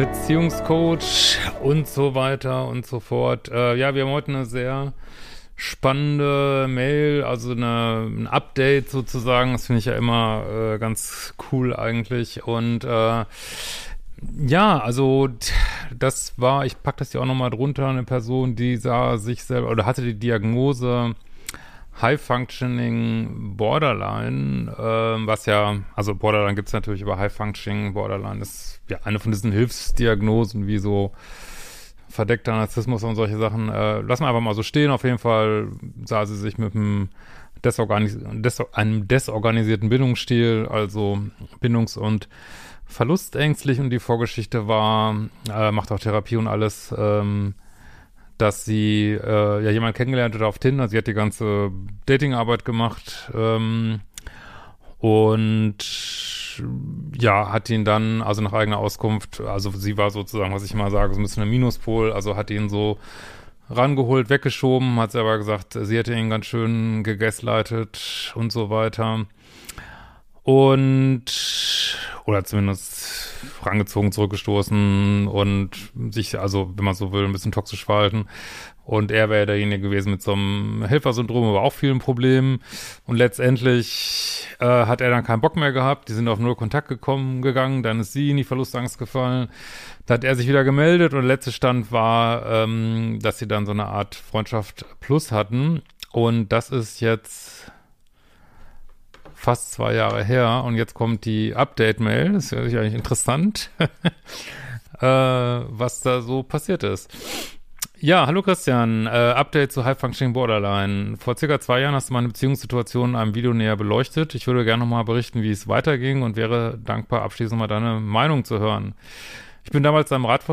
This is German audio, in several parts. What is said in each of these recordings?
Beziehungscoach und so weiter und so fort. Äh, ja, wir haben heute eine sehr spannende Mail, also eine, ein Update sozusagen. Das finde ich ja immer äh, ganz cool eigentlich. Und äh, ja, also das war, ich packe das hier auch nochmal drunter, eine Person, die sah sich selber oder hatte die Diagnose High-Functioning Borderline, äh, was ja, also Borderline gibt es natürlich, aber High-Functioning Borderline ist ja eine von diesen Hilfsdiagnosen, wie so verdeckter Narzissmus und solche Sachen. Äh, lassen wir einfach mal so stehen. Auf jeden Fall sah sie sich mit einem, desorganis des einem desorganisierten Bindungsstil, also bindungs- und verlustängstlich und die Vorgeschichte war, äh, macht auch Therapie und alles, ähm, dass sie äh, ja jemanden kennengelernt hat auf Tinder. Sie hat die ganze Datingarbeit gemacht ähm, und ja, hat ihn dann, also nach eigener Auskunft, also sie war sozusagen, was ich mal sage, so ein bisschen ein Minuspol, also hat ihn so rangeholt, weggeschoben, hat sie aber gesagt, sie hätte ihn ganz schön gegaslightet und so weiter. Und, oder zumindest rangezogen, zurückgestoßen und sich, also, wenn man so will, ein bisschen toxisch verhalten. Und er wäre derjenige gewesen mit so einem Helfersyndrom, aber auch vielen Problemen. Und letztendlich äh, hat er dann keinen Bock mehr gehabt. Die sind auf null Kontakt gekommen, gegangen. Dann ist sie in die Verlustangst gefallen. Da hat er sich wieder gemeldet. Und der letzte Stand war, ähm, dass sie dann so eine Art Freundschaft plus hatten. Und das ist jetzt fast zwei Jahre her und jetzt kommt die Update-Mail, das ist eigentlich interessant, äh, was da so passiert ist. Ja, hallo Christian, äh, Update zu High Functioning Borderline. Vor circa zwei Jahren hast du meine Beziehungssituation in einem Video näher beleuchtet. Ich würde gerne nochmal berichten, wie es weiterging und wäre dankbar, abschließend mal deine Meinung zu hören. Ich bin damals deinem Rat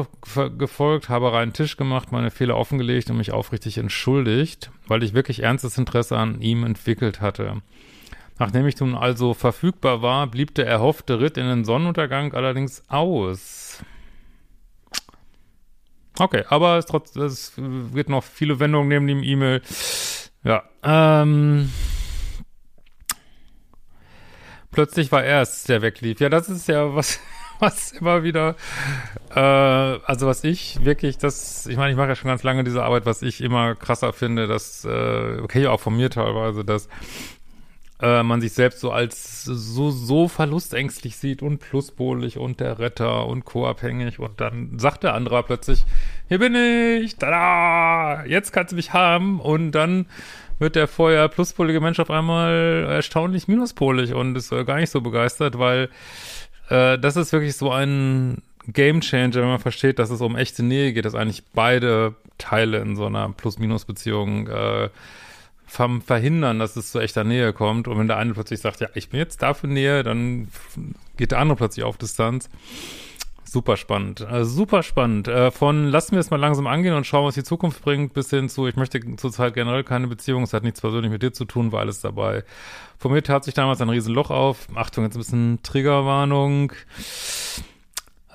gefolgt, habe reinen Tisch gemacht, meine Fehler offengelegt und mich aufrichtig entschuldigt, weil ich wirklich ernstes Interesse an ihm entwickelt hatte. Nachdem ich nun also verfügbar war, blieb der erhoffte Ritt in den Sonnenuntergang allerdings aus. Okay, aber es, trotz, es wird noch viele Wendungen neben dem E-Mail. Ja, ähm. Plötzlich war er es, der weglief. Ja, das ist ja was, was immer wieder, äh, also was ich wirklich, das, ich meine, ich mache ja schon ganz lange diese Arbeit, was ich immer krasser finde, das, äh, okay, auch von mir teilweise, dass äh, man sich selbst so als so, so verlustängstlich sieht und pluspolig und der Retter und co-abhängig und dann sagt der andere plötzlich, hier bin ich, tada, jetzt kannst du mich haben und dann wird der vorher pluspolige Mensch auf einmal erstaunlich minuspolig und ist äh, gar nicht so begeistert, weil äh, das ist wirklich so ein Game Changer, wenn man versteht, dass es um echte Nähe geht, dass eigentlich beide Teile in so einer Plus-Minus-Beziehung äh, verhindern, dass es zu echter Nähe kommt. Und wenn der eine plötzlich sagt, ja, ich bin jetzt da für Nähe, dann geht der andere plötzlich auf Distanz. Super spannend, äh, super spannend. Äh, von lassen wir es mal langsam angehen und schauen, was die Zukunft bringt, bis hin zu, ich möchte zurzeit generell keine Beziehung, es hat nichts persönlich mit dir zu tun, war alles dabei. Von mir tat sich damals ein Riesenloch auf. Achtung, jetzt ein bisschen Triggerwarnung.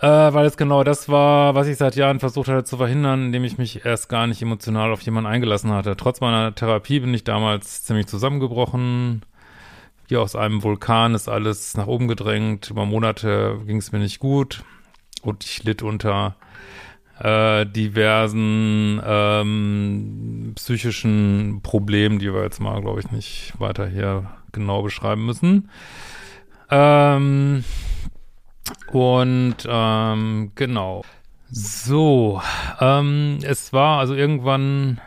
Äh, weil es genau das war, was ich seit Jahren versucht hatte zu verhindern, indem ich mich erst gar nicht emotional auf jemanden eingelassen hatte. Trotz meiner Therapie bin ich damals ziemlich zusammengebrochen. Wie aus einem Vulkan ist alles nach oben gedrängt. Über Monate ging es mir nicht gut und ich litt unter äh, diversen ähm, psychischen Problemen, die wir jetzt mal, glaube ich, nicht weiter hier genau beschreiben müssen. Ähm, und ähm, genau. So, ähm, es war also irgendwann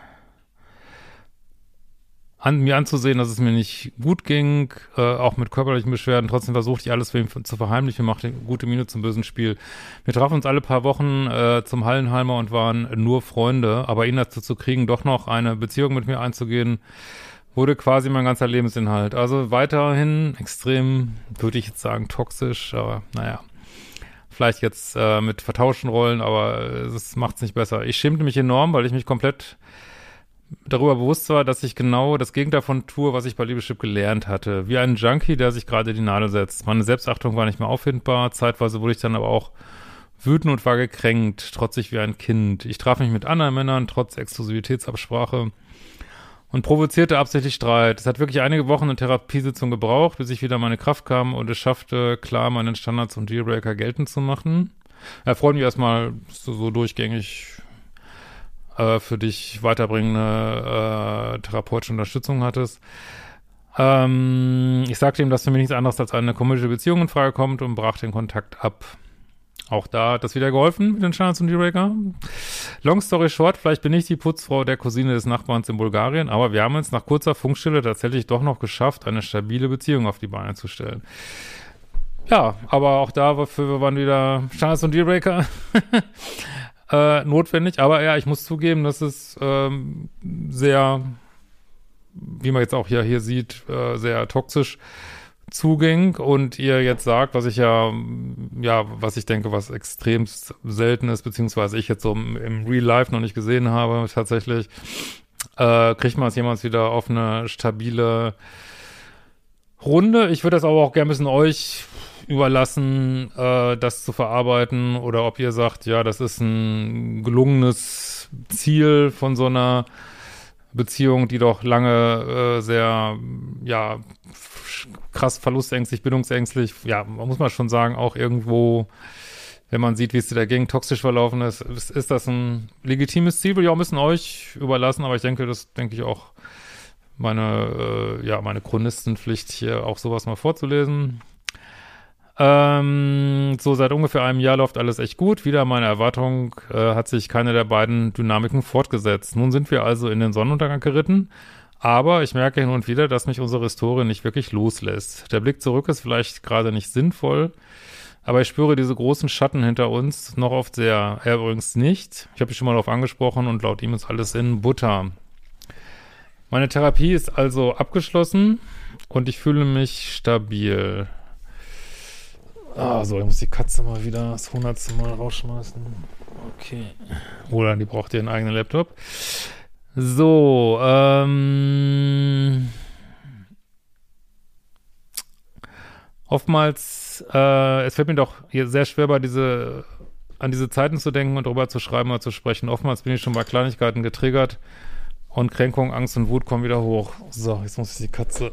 an mir anzusehen, dass es mir nicht gut ging, äh, auch mit körperlichen Beschwerden. Trotzdem versuchte ich alles für ihn zu verheimlichen, machte gute Miene zum bösen Spiel. Wir trafen uns alle paar Wochen äh, zum Hallenheimer und waren nur Freunde, aber ihn dazu zu kriegen, doch noch eine Beziehung mit mir einzugehen, wurde quasi mein ganzer Lebensinhalt. Also weiterhin extrem, würde ich jetzt sagen, toxisch, aber naja. Vielleicht jetzt äh, mit vertauschten Rollen, aber es macht es nicht besser. Ich schämte mich enorm, weil ich mich komplett darüber bewusst war, dass ich genau das Gegenteil von tue, was ich bei Liebeschip gelernt hatte. Wie ein Junkie, der sich gerade die Nadel setzt. Meine Selbstachtung war nicht mehr auffindbar. Zeitweise wurde ich dann aber auch wütend und war gekränkt, trotzig wie ein Kind. Ich traf mich mit anderen Männern, trotz Exklusivitätsabsprache. Und provozierte absichtlich Streit. Es hat wirklich einige Wochen eine Therapiesitzung gebraucht, bis ich wieder meine Kraft kam und es schaffte, klar meinen Standards und Dealbreaker geltend zu machen. Er freut mich erstmal so, so durchgängig äh, für dich weiterbringende äh, therapeutische Unterstützung hattest. Ähm, ich sagte ihm, dass für mich nichts anderes als eine komische Beziehung in Frage kommt und brach den Kontakt ab. Auch da hat das wieder geholfen mit den Standards und Dealbreaker. Long story short, vielleicht bin ich die Putzfrau der Cousine des Nachbarns in Bulgarien, aber wir haben es nach kurzer Funkstille tatsächlich doch noch geschafft, eine stabile Beziehung auf die Beine zu stellen. Ja, aber auch dafür waren wieder Standards und Dealbreaker äh, notwendig. Aber ja, ich muss zugeben, dass es ähm, sehr, wie man jetzt auch hier, hier sieht, äh, sehr toxisch zuging und ihr jetzt sagt, was ich ja, ja, was ich denke, was extrem selten ist, beziehungsweise ich jetzt so im, Real Life noch nicht gesehen habe, tatsächlich, äh, kriegt man es jemals wieder auf eine stabile Runde. Ich würde das aber auch gerne ein bisschen euch überlassen, äh, das zu verarbeiten oder ob ihr sagt, ja, das ist ein gelungenes Ziel von so einer Beziehung, die doch lange äh, sehr, ja, krass verlustängstlich, bindungsängstlich, ja, man muss mal schon sagen, auch irgendwo, wenn man sieht, wie es dir dagegen toxisch verlaufen ist, ist, ist das ein legitimes Ziel, will ich ein bisschen euch überlassen, aber ich denke, das denke ich auch meine, äh, ja, meine Chronistenpflicht hier auch sowas mal vorzulesen. Ähm, so seit ungefähr einem Jahr läuft alles echt gut. Wieder meine Erwartung äh, hat sich keine der beiden Dynamiken fortgesetzt. Nun sind wir also in den Sonnenuntergang geritten aber ich merke hin und wieder, dass mich unsere Historie nicht wirklich loslässt. Der Blick zurück ist vielleicht gerade nicht sinnvoll, aber ich spüre diese großen Schatten hinter uns noch oft sehr. Er übrigens nicht. Ich habe mich schon mal darauf angesprochen und laut ihm ist alles in Butter. Meine Therapie ist also abgeschlossen und ich fühle mich stabil. Ah, so, ich muss die Katze mal wieder das hundertste Mal rausschmeißen. Okay. Oder die braucht ihren eigenen Laptop. So, ähm. Oftmals, äh, es fällt mir doch sehr schwer, bei diese, an diese Zeiten zu denken und darüber zu schreiben oder zu sprechen. Oftmals bin ich schon bei Kleinigkeiten getriggert und Kränkung, Angst und Wut kommen wieder hoch. So, jetzt muss ich die Katze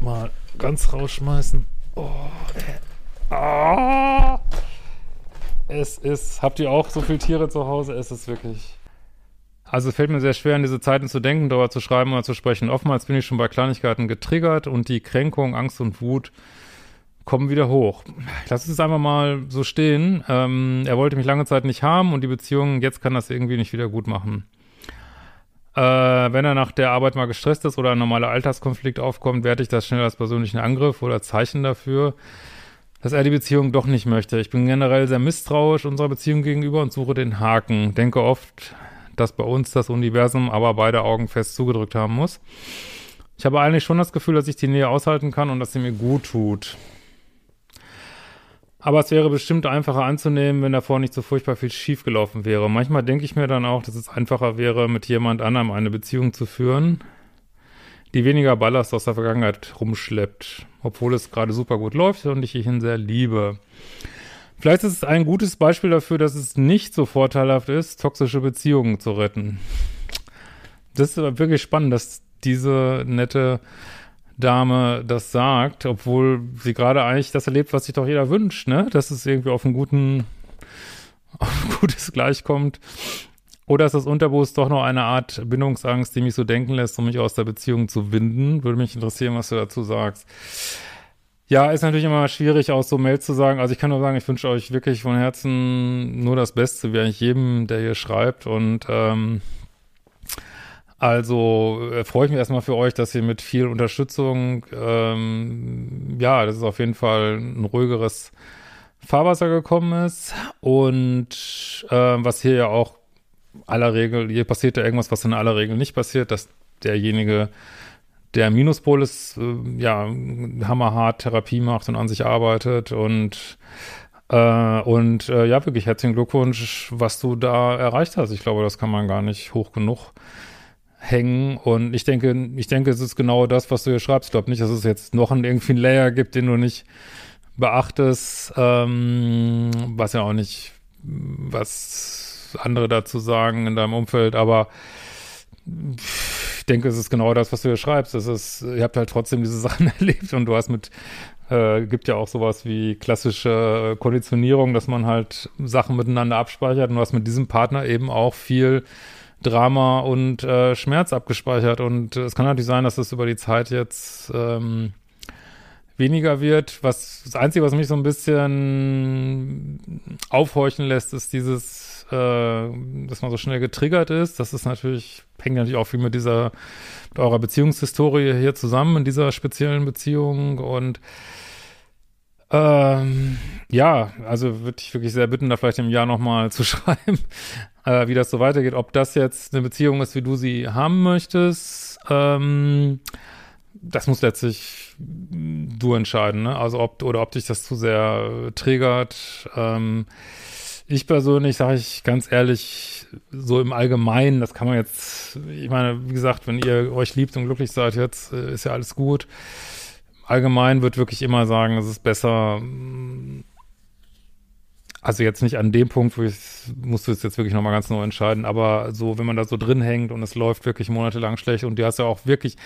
mal ganz rausschmeißen. Oh, äh. ah. Es ist, habt ihr auch so viele Tiere zu Hause? Es ist wirklich also es fällt mir sehr schwer, an diese Zeiten zu denken, darüber zu schreiben oder zu sprechen. Oftmals bin ich schon bei Kleinigkeiten getriggert und die Kränkung, Angst und Wut kommen wieder hoch. Ich lasse es einfach mal so stehen. Ähm, er wollte mich lange Zeit nicht haben und die Beziehung, jetzt kann das irgendwie nicht wieder gut machen. Äh, wenn er nach der Arbeit mal gestresst ist oder ein normaler Alltagskonflikt aufkommt, werte ich das schnell als persönlichen Angriff oder Zeichen dafür, dass er die Beziehung doch nicht möchte. Ich bin generell sehr misstrauisch unserer Beziehung gegenüber und suche den Haken. Denke oft, dass bei uns das Universum aber beide Augen fest zugedrückt haben muss. Ich habe eigentlich schon das Gefühl, dass ich die Nähe aushalten kann und dass sie mir gut tut. Aber es wäre bestimmt einfacher anzunehmen, wenn davor nicht so furchtbar viel schiefgelaufen wäre. Manchmal denke ich mir dann auch, dass es einfacher wäre, mit jemand anderem eine Beziehung zu führen, die weniger Ballast aus der Vergangenheit rumschleppt, obwohl es gerade super gut läuft und ich ihn sehr liebe. Vielleicht ist es ein gutes Beispiel dafür, dass es nicht so vorteilhaft ist, toxische Beziehungen zu retten. Das ist aber wirklich spannend, dass diese nette Dame das sagt, obwohl sie gerade eigentlich das erlebt, was sich doch jeder wünscht, ne? Dass es irgendwie auf einen guten, auf ein gutes Gleichkommt. Oder ist das Unterbewusst doch noch eine Art Bindungsangst, die mich so denken lässt, um mich aus der Beziehung zu winden? Würde mich interessieren, was du dazu sagst. Ja, ist natürlich immer schwierig, aus so Mails zu sagen. Also ich kann nur sagen, ich wünsche euch wirklich von Herzen nur das Beste, wie eigentlich jedem, der hier schreibt. Und ähm, also äh, freue ich mich erstmal für euch, dass ihr mit viel Unterstützung, ähm, ja, das ist auf jeden Fall ein ruhigeres Fahrwasser gekommen ist. Und äh, was hier ja auch aller Regel, hier passiert ja irgendwas, was in aller Regel nicht passiert, dass derjenige der Minuspol ist, äh, ja, hammerhart Therapie macht und an sich arbeitet und äh, und äh, ja, wirklich herzlichen Glückwunsch, was du da erreicht hast. Ich glaube, das kann man gar nicht hoch genug hängen. Und ich denke, ich denke, es ist genau das, was du hier schreibst. Ich glaube nicht, dass es jetzt noch einen, irgendwie einen Layer gibt, den du nicht beachtest, ähm, was ja auch nicht, was andere dazu sagen in deinem Umfeld, aber denke, es ist genau das, was du hier schreibst. Es ist, ihr habt halt trotzdem diese Sachen erlebt und du hast mit, äh, gibt ja auch sowas wie klassische Konditionierung, dass man halt Sachen miteinander abspeichert und du hast mit diesem Partner eben auch viel Drama und äh, Schmerz abgespeichert. Und es kann natürlich sein, dass es über die Zeit jetzt ähm, weniger wird. Was das Einzige, was mich so ein bisschen aufhorchen lässt, ist dieses, äh, dass man so schnell getriggert ist. Das ist natürlich, hängt natürlich auch viel mit dieser, mit eurer Beziehungshistorie hier zusammen, in dieser speziellen Beziehung. Und ähm, ja, also würde ich wirklich sehr bitten, da vielleicht im Jahr nochmal zu schreiben, äh, wie das so weitergeht. Ob das jetzt eine Beziehung ist, wie du sie haben möchtest, ähm, das muss letztlich du entscheiden, ne? Also ob oder ob dich das zu sehr triggert. Ähm, ich persönlich sage ich ganz ehrlich, so im Allgemeinen, das kann man jetzt, ich meine, wie gesagt, wenn ihr euch liebt und glücklich seid, jetzt äh, ist ja alles gut. Allgemein wird wirklich immer sagen, es ist besser, also jetzt nicht an dem Punkt, wo ich musst du es jetzt wirklich nochmal ganz neu entscheiden, aber so, wenn man da so drin hängt und es läuft wirklich monatelang schlecht und du hast ja auch wirklich,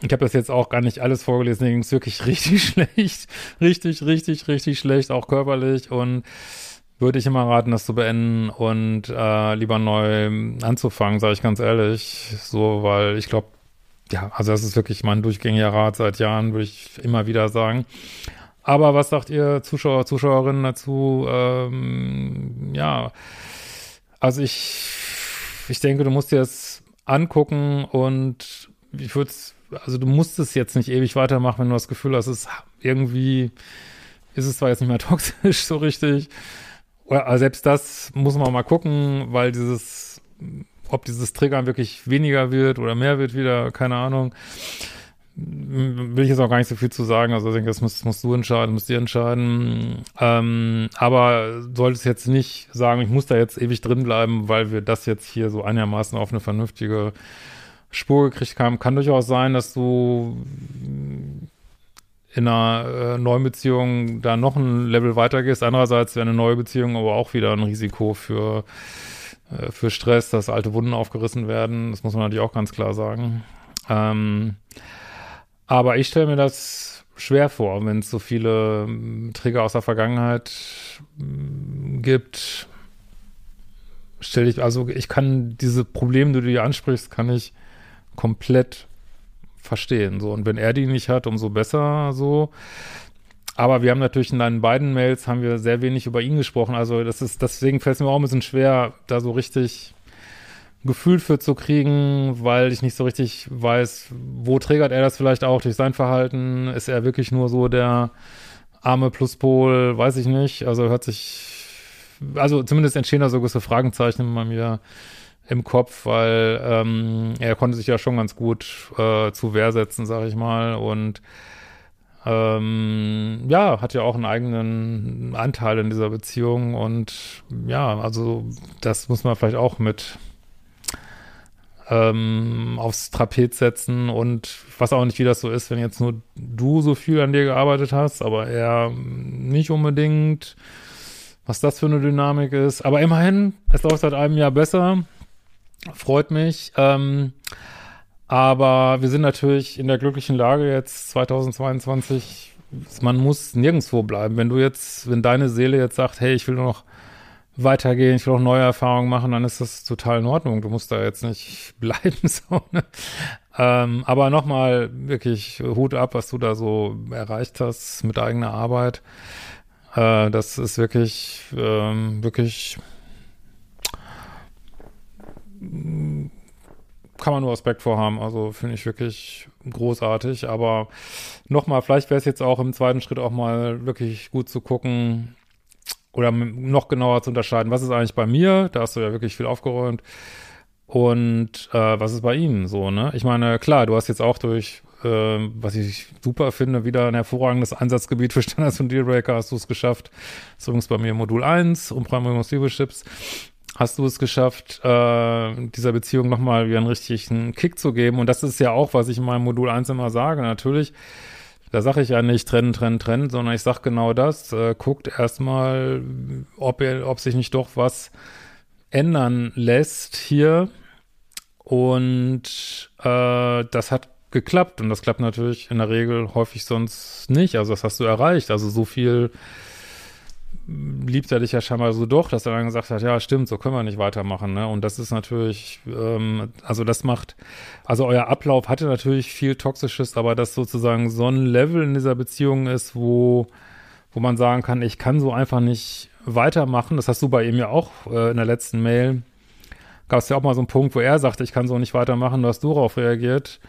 ich habe das jetzt auch gar nicht alles vorgelesen, ging es wirklich richtig schlecht, richtig, richtig, richtig schlecht, auch körperlich und würde ich immer raten, das zu beenden und äh, lieber neu anzufangen, sage ich ganz ehrlich, so, weil ich glaube, ja, also das ist wirklich mein durchgängiger Rat seit Jahren, würde ich immer wieder sagen. Aber was sagt ihr Zuschauer, Zuschauerinnen dazu? Ähm, ja, also ich, ich denke, du musst dir das angucken und ich würde also du musst es jetzt nicht ewig weitermachen, wenn du das Gefühl hast, es ist irgendwie, ist es zwar jetzt nicht mehr toxisch so richtig, aber selbst das muss man mal gucken, weil dieses, ob dieses Triggern wirklich weniger wird oder mehr wird wieder, keine Ahnung will ich jetzt auch gar nicht so viel zu sagen. Also ich denke, das musst, musst du entscheiden, musst ihr entscheiden. Ähm, aber solltest jetzt nicht sagen, ich muss da jetzt ewig drin bleiben, weil wir das jetzt hier so einigermaßen auf eine vernünftige Spur gekriegt haben. Kann durchaus sein, dass du in einer äh, neuen Beziehung da noch ein Level weitergehst. Andererseits wäre eine neue Beziehung aber auch wieder ein Risiko für, äh, für Stress, dass alte Wunden aufgerissen werden. Das muss man natürlich auch ganz klar sagen. Ähm, aber ich stelle mir das schwer vor, wenn es so viele ähm, Trigger aus der Vergangenheit ähm, gibt. Stelle ich, also ich kann diese Probleme, die du hier ansprichst, kann ich komplett verstehen. So, und wenn er die nicht hat, umso besser so. Aber wir haben natürlich in deinen beiden Mails haben wir sehr wenig über ihn gesprochen. Also das ist, deswegen fällt es mir auch ein bisschen schwer, da so richtig Gefühl für zu kriegen, weil ich nicht so richtig weiß, wo triggert er das vielleicht auch durch sein Verhalten? Ist er wirklich nur so der arme Pluspol? Weiß ich nicht. Also hört sich, also zumindest entstehen da so gewisse Fragenzeichen bei mir im Kopf, weil ähm, er konnte sich ja schon ganz gut äh, zu Wehr setzen, sag ich mal, und ähm, ja, hat ja auch einen eigenen Anteil in dieser Beziehung und ja, also das muss man vielleicht auch mit ähm, aufs Trapez setzen und ich weiß auch nicht, wie das so ist, wenn jetzt nur du so viel an dir gearbeitet hast, aber er nicht unbedingt, was das für eine Dynamik ist. Aber immerhin, es läuft seit einem Jahr besser. Freut mich. Ähm, aber wir sind natürlich in der glücklichen Lage jetzt 2022. Man muss nirgendwo bleiben. Wenn du jetzt, wenn deine Seele jetzt sagt, hey, ich will nur noch weitergehen, ich will auch neue Erfahrungen machen, dann ist das total in Ordnung. Du musst da jetzt nicht bleiben. So, ne? ähm, aber nochmal wirklich Hut ab, was du da so erreicht hast mit eigener Arbeit. Äh, das ist wirklich, ähm, wirklich kann man nur Respekt vorhaben. Also finde ich wirklich großartig. Aber nochmal, vielleicht wäre es jetzt auch im zweiten Schritt auch mal wirklich gut zu gucken, oder noch genauer zu unterscheiden, was ist eigentlich bei mir, da hast du ja wirklich viel aufgeräumt, und äh, was ist bei Ihnen so, ne? Ich meine, klar, du hast jetzt auch durch, äh, was ich super finde, wieder ein hervorragendes Einsatzgebiet für Standards und Dealbreaker, hast du es geschafft. Das ist übrigens bei mir Modul 1, Umprime Chips. Hast du es geschafft, äh, dieser Beziehung nochmal wieder einen richtigen Kick zu geben? Und das ist ja auch, was ich in meinem Modul 1 immer sage. Natürlich da sage ich ja nicht trennen, trennen, trennen, sondern ich sage genau das. Äh, guckt erstmal, ob, ob sich nicht doch was ändern lässt hier. Und äh, das hat geklappt und das klappt natürlich in der Regel häufig sonst nicht. Also das hast du erreicht. Also so viel liebt er dich ja scheinbar so doch, dass er dann gesagt hat, ja stimmt, so können wir nicht weitermachen. Ne? Und das ist natürlich, ähm, also das macht, also euer Ablauf hatte natürlich viel Toxisches, aber das sozusagen so ein Level in dieser Beziehung ist, wo, wo man sagen kann, ich kann so einfach nicht weitermachen. Das hast du bei ihm ja auch äh, in der letzten Mail. Gab es ja auch mal so einen Punkt, wo er sagte, ich kann so nicht weitermachen, du hast du darauf reagiert.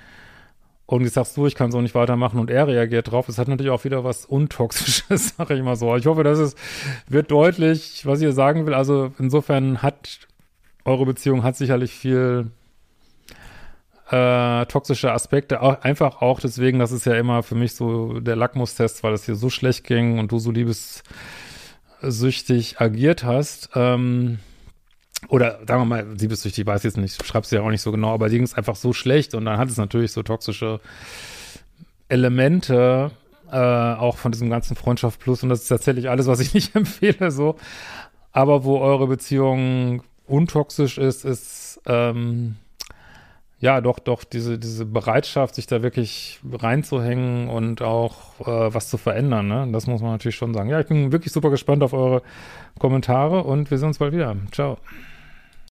Und jetzt sagst du, ich kann so nicht weitermachen und er reagiert drauf. Das hat natürlich auch wieder was Untoxisches, sag ich mal so. Ich hoffe, dass es wird deutlich, was ich hier sagen will. Also insofern hat eure Beziehung hat sicherlich viel äh, toxische Aspekte. Auch, einfach auch deswegen, das ist ja immer für mich so der Lackmustest, weil es hier so schlecht ging und du so liebessüchtig agiert hast. Ähm, oder sagen wir mal, liebessüchtig, ich weiß jetzt nicht, du schreibst ja auch nicht so genau, aber die ging es einfach so schlecht und dann hat es natürlich so toxische Elemente, äh, auch von diesem ganzen Freundschaft Plus und das ist tatsächlich alles, was ich nicht empfehle, so. Aber wo eure Beziehung untoxisch ist, ist, ähm, ja, doch, doch, diese, diese Bereitschaft, sich da wirklich reinzuhängen und auch äh, was zu verändern, ne? Das muss man natürlich schon sagen. Ja, ich bin wirklich super gespannt auf eure Kommentare und wir sehen uns bald wieder. Ciao.